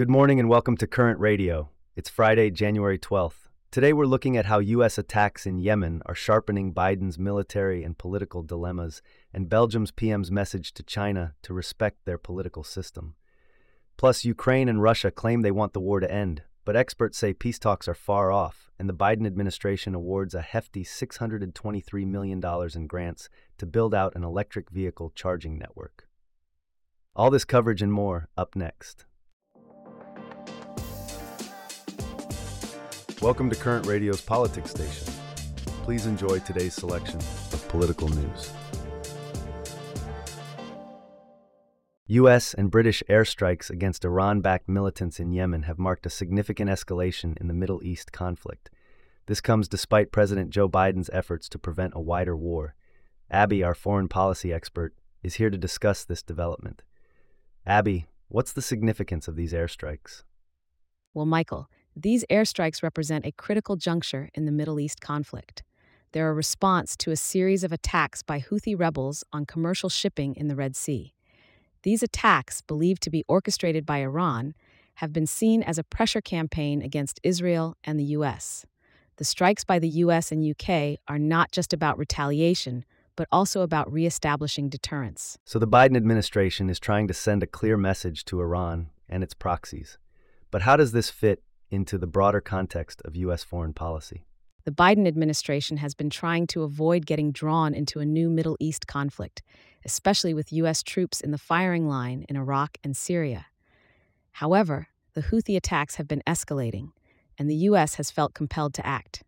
Good morning and welcome to Current Radio. It's Friday, January 12th. Today we're looking at how U.S. attacks in Yemen are sharpening Biden's military and political dilemmas and Belgium's PM's message to China to respect their political system. Plus, Ukraine and Russia claim they want the war to end, but experts say peace talks are far off, and the Biden administration awards a hefty $623 million in grants to build out an electric vehicle charging network. All this coverage and more up next. Welcome to Current Radio's Politics Station. Please enjoy today's selection of political news. U.S. and British airstrikes against Iran backed militants in Yemen have marked a significant escalation in the Middle East conflict. This comes despite President Joe Biden's efforts to prevent a wider war. Abby, our foreign policy expert, is here to discuss this development. Abby, what's the significance of these airstrikes? Well, Michael, these airstrikes represent a critical juncture in the Middle East conflict. They're a response to a series of attacks by Houthi rebels on commercial shipping in the Red Sea. These attacks, believed to be orchestrated by Iran, have been seen as a pressure campaign against Israel and the U.S. The strikes by the U.S. and UK are not just about retaliation, but also about reestablishing deterrence. So the Biden administration is trying to send a clear message to Iran and its proxies. But how does this fit into the broader context of U.S. foreign policy. The Biden administration has been trying to avoid getting drawn into a new Middle East conflict, especially with U.S. troops in the firing line in Iraq and Syria. However, the Houthi attacks have been escalating, and the U.S. has felt compelled to act.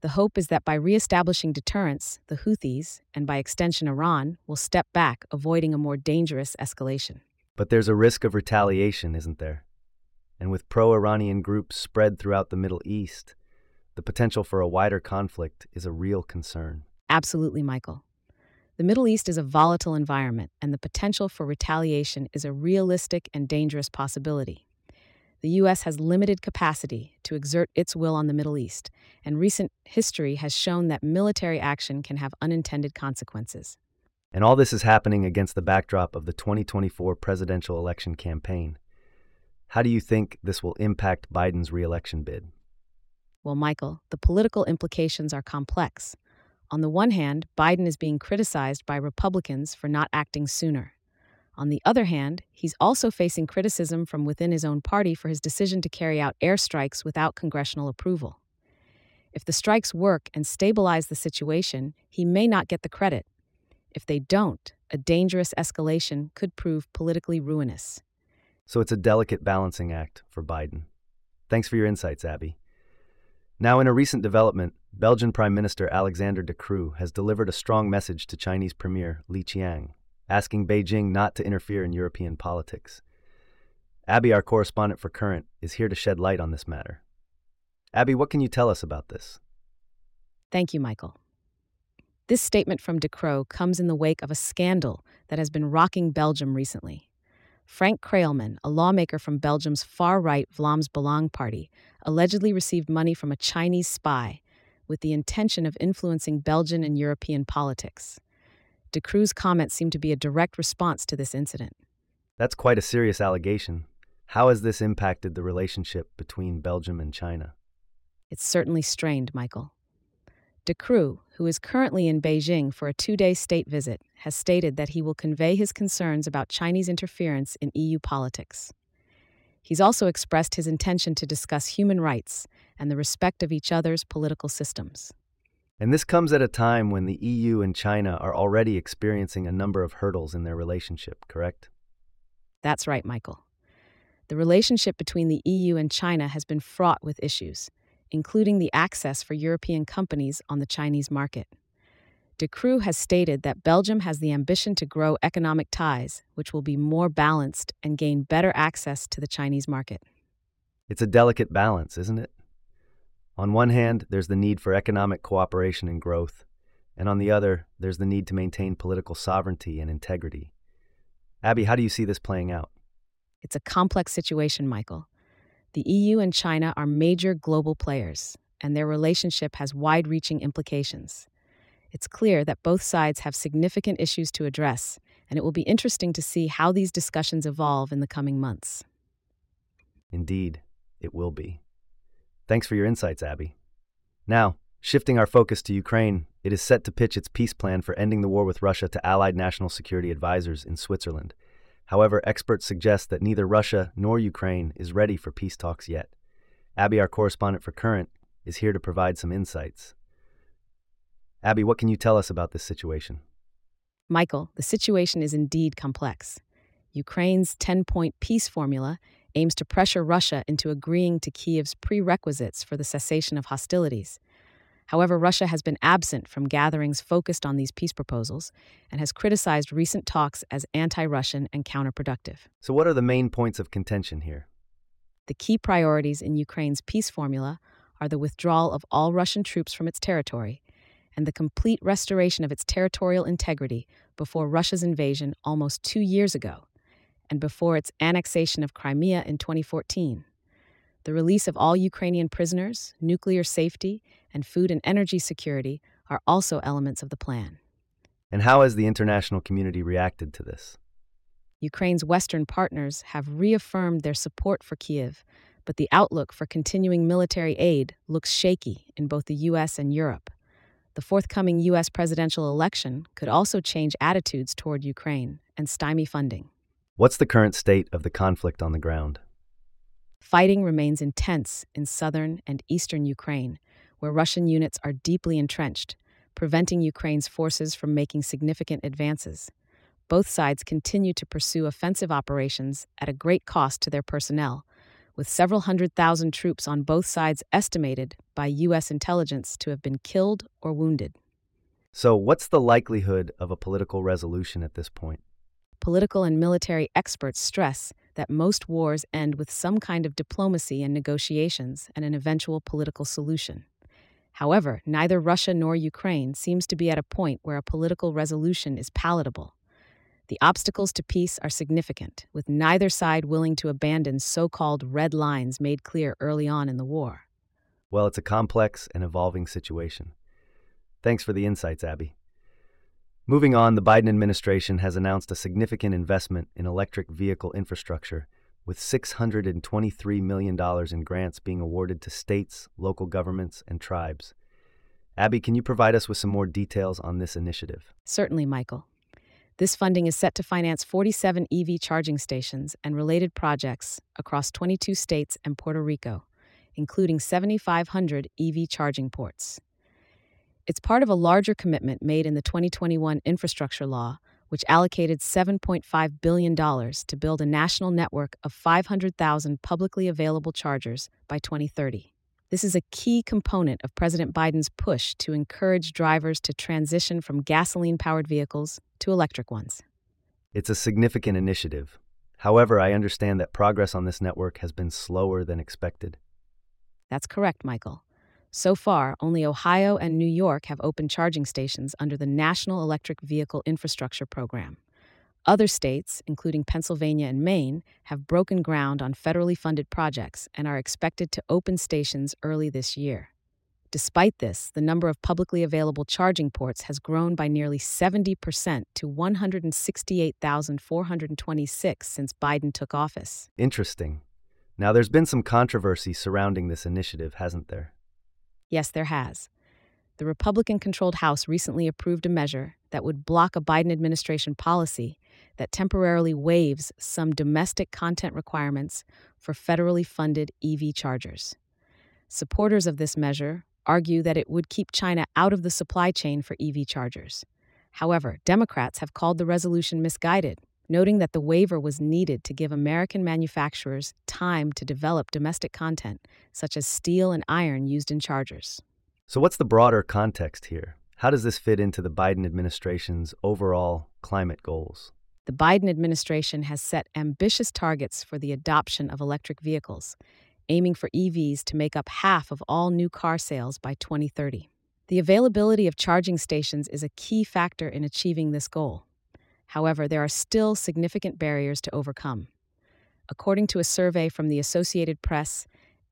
The hope is that by reestablishing deterrence, the Houthis, and by extension Iran, will step back, avoiding a more dangerous escalation. But there's a risk of retaliation, isn't there? And with pro Iranian groups spread throughout the Middle East, the potential for a wider conflict is a real concern. Absolutely, Michael. The Middle East is a volatile environment, and the potential for retaliation is a realistic and dangerous possibility. The U.S. has limited capacity to exert its will on the Middle East, and recent history has shown that military action can have unintended consequences. And all this is happening against the backdrop of the 2024 presidential election campaign. How do you think this will impact Biden's reelection bid? Well, Michael, the political implications are complex. On the one hand, Biden is being criticized by Republicans for not acting sooner. On the other hand, he's also facing criticism from within his own party for his decision to carry out airstrikes without congressional approval. If the strikes work and stabilize the situation, he may not get the credit. If they don't, a dangerous escalation could prove politically ruinous. So it's a delicate balancing act for Biden. Thanks for your insights, Abby. Now, in a recent development, Belgian Prime Minister Alexander De Croo has delivered a strong message to Chinese Premier Li Qiang, asking Beijing not to interfere in European politics. Abby, our correspondent for Current, is here to shed light on this matter. Abby, what can you tell us about this? Thank you, Michael. This statement from De Croo comes in the wake of a scandal that has been rocking Belgium recently. Frank Creyelman, a lawmaker from Belgium's far right Vlaams Belang party, allegedly received money from a Chinese spy with the intention of influencing Belgian and European politics. De Croo's comments seem to be a direct response to this incident. That's quite a serious allegation. How has this impacted the relationship between Belgium and China? It's certainly strained, Michael. De Croo, who is currently in Beijing for a two day state visit, has stated that he will convey his concerns about Chinese interference in EU politics. He's also expressed his intention to discuss human rights and the respect of each other's political systems. And this comes at a time when the EU and China are already experiencing a number of hurdles in their relationship, correct? That's right, Michael. The relationship between the EU and China has been fraught with issues including the access for European companies on the Chinese market. De Croo has stated that Belgium has the ambition to grow economic ties, which will be more balanced and gain better access to the Chinese market. It's a delicate balance, isn't it? On one hand, there's the need for economic cooperation and growth, and on the other, there's the need to maintain political sovereignty and integrity. Abby, how do you see this playing out? It's a complex situation, Michael. The EU and China are major global players, and their relationship has wide reaching implications. It's clear that both sides have significant issues to address, and it will be interesting to see how these discussions evolve in the coming months. Indeed, it will be. Thanks for your insights, Abby. Now, shifting our focus to Ukraine, it is set to pitch its peace plan for ending the war with Russia to allied national security advisors in Switzerland. However, experts suggest that neither Russia nor Ukraine is ready for peace talks yet. Abby, our correspondent for Current, is here to provide some insights. Abby, what can you tell us about this situation? Michael, the situation is indeed complex. Ukraine's 10 point peace formula aims to pressure Russia into agreeing to Kiev's prerequisites for the cessation of hostilities. However, Russia has been absent from gatherings focused on these peace proposals and has criticized recent talks as anti Russian and counterproductive. So, what are the main points of contention here? The key priorities in Ukraine's peace formula are the withdrawal of all Russian troops from its territory and the complete restoration of its territorial integrity before Russia's invasion almost two years ago and before its annexation of Crimea in 2014. The release of all Ukrainian prisoners, nuclear safety, and food and energy security are also elements of the plan. And how has the international community reacted to this? Ukraine's Western partners have reaffirmed their support for Kiev, but the outlook for continuing military aid looks shaky in both the U.S. and Europe. The forthcoming U.S. presidential election could also change attitudes toward Ukraine and stymie funding. What's the current state of the conflict on the ground? Fighting remains intense in southern and eastern Ukraine, where Russian units are deeply entrenched, preventing Ukraine's forces from making significant advances. Both sides continue to pursue offensive operations at a great cost to their personnel, with several hundred thousand troops on both sides estimated by U.S. intelligence to have been killed or wounded. So, what's the likelihood of a political resolution at this point? Political and military experts stress that most wars end with some kind of diplomacy and negotiations and an eventual political solution. However, neither Russia nor Ukraine seems to be at a point where a political resolution is palatable. The obstacles to peace are significant, with neither side willing to abandon so called red lines made clear early on in the war. Well, it's a complex and evolving situation. Thanks for the insights, Abby. Moving on, the Biden administration has announced a significant investment in electric vehicle infrastructure, with $623 million in grants being awarded to states, local governments, and tribes. Abby, can you provide us with some more details on this initiative? Certainly, Michael. This funding is set to finance 47 EV charging stations and related projects across 22 states and Puerto Rico, including 7,500 EV charging ports. It's part of a larger commitment made in the 2021 infrastructure law, which allocated $7.5 billion to build a national network of 500,000 publicly available chargers by 2030. This is a key component of President Biden's push to encourage drivers to transition from gasoline powered vehicles to electric ones. It's a significant initiative. However, I understand that progress on this network has been slower than expected. That's correct, Michael. So far, only Ohio and New York have opened charging stations under the National Electric Vehicle Infrastructure Program. Other states, including Pennsylvania and Maine, have broken ground on federally funded projects and are expected to open stations early this year. Despite this, the number of publicly available charging ports has grown by nearly 70% to 168,426 since Biden took office. Interesting. Now, there's been some controversy surrounding this initiative, hasn't there? Yes, there has. The Republican controlled House recently approved a measure that would block a Biden administration policy that temporarily waives some domestic content requirements for federally funded EV chargers. Supporters of this measure argue that it would keep China out of the supply chain for EV chargers. However, Democrats have called the resolution misguided, noting that the waiver was needed to give American manufacturers time to develop domestic content, such as steel and iron used in chargers. So, what's the broader context here? How does this fit into the Biden administration's overall climate goals? The Biden administration has set ambitious targets for the adoption of electric vehicles, aiming for EVs to make up half of all new car sales by 2030. The availability of charging stations is a key factor in achieving this goal. However, there are still significant barriers to overcome. According to a survey from the Associated Press,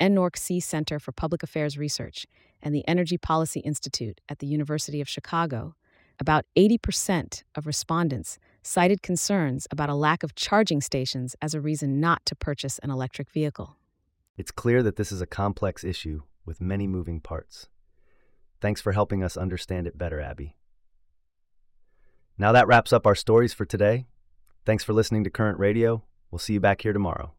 NORC Center for Public Affairs Research, and the Energy Policy Institute at the University of Chicago, about 80% of respondents cited concerns about a lack of charging stations as a reason not to purchase an electric vehicle. It's clear that this is a complex issue with many moving parts. Thanks for helping us understand it better, Abby. Now that wraps up our stories for today. Thanks for listening to Current Radio. We'll see you back here tomorrow.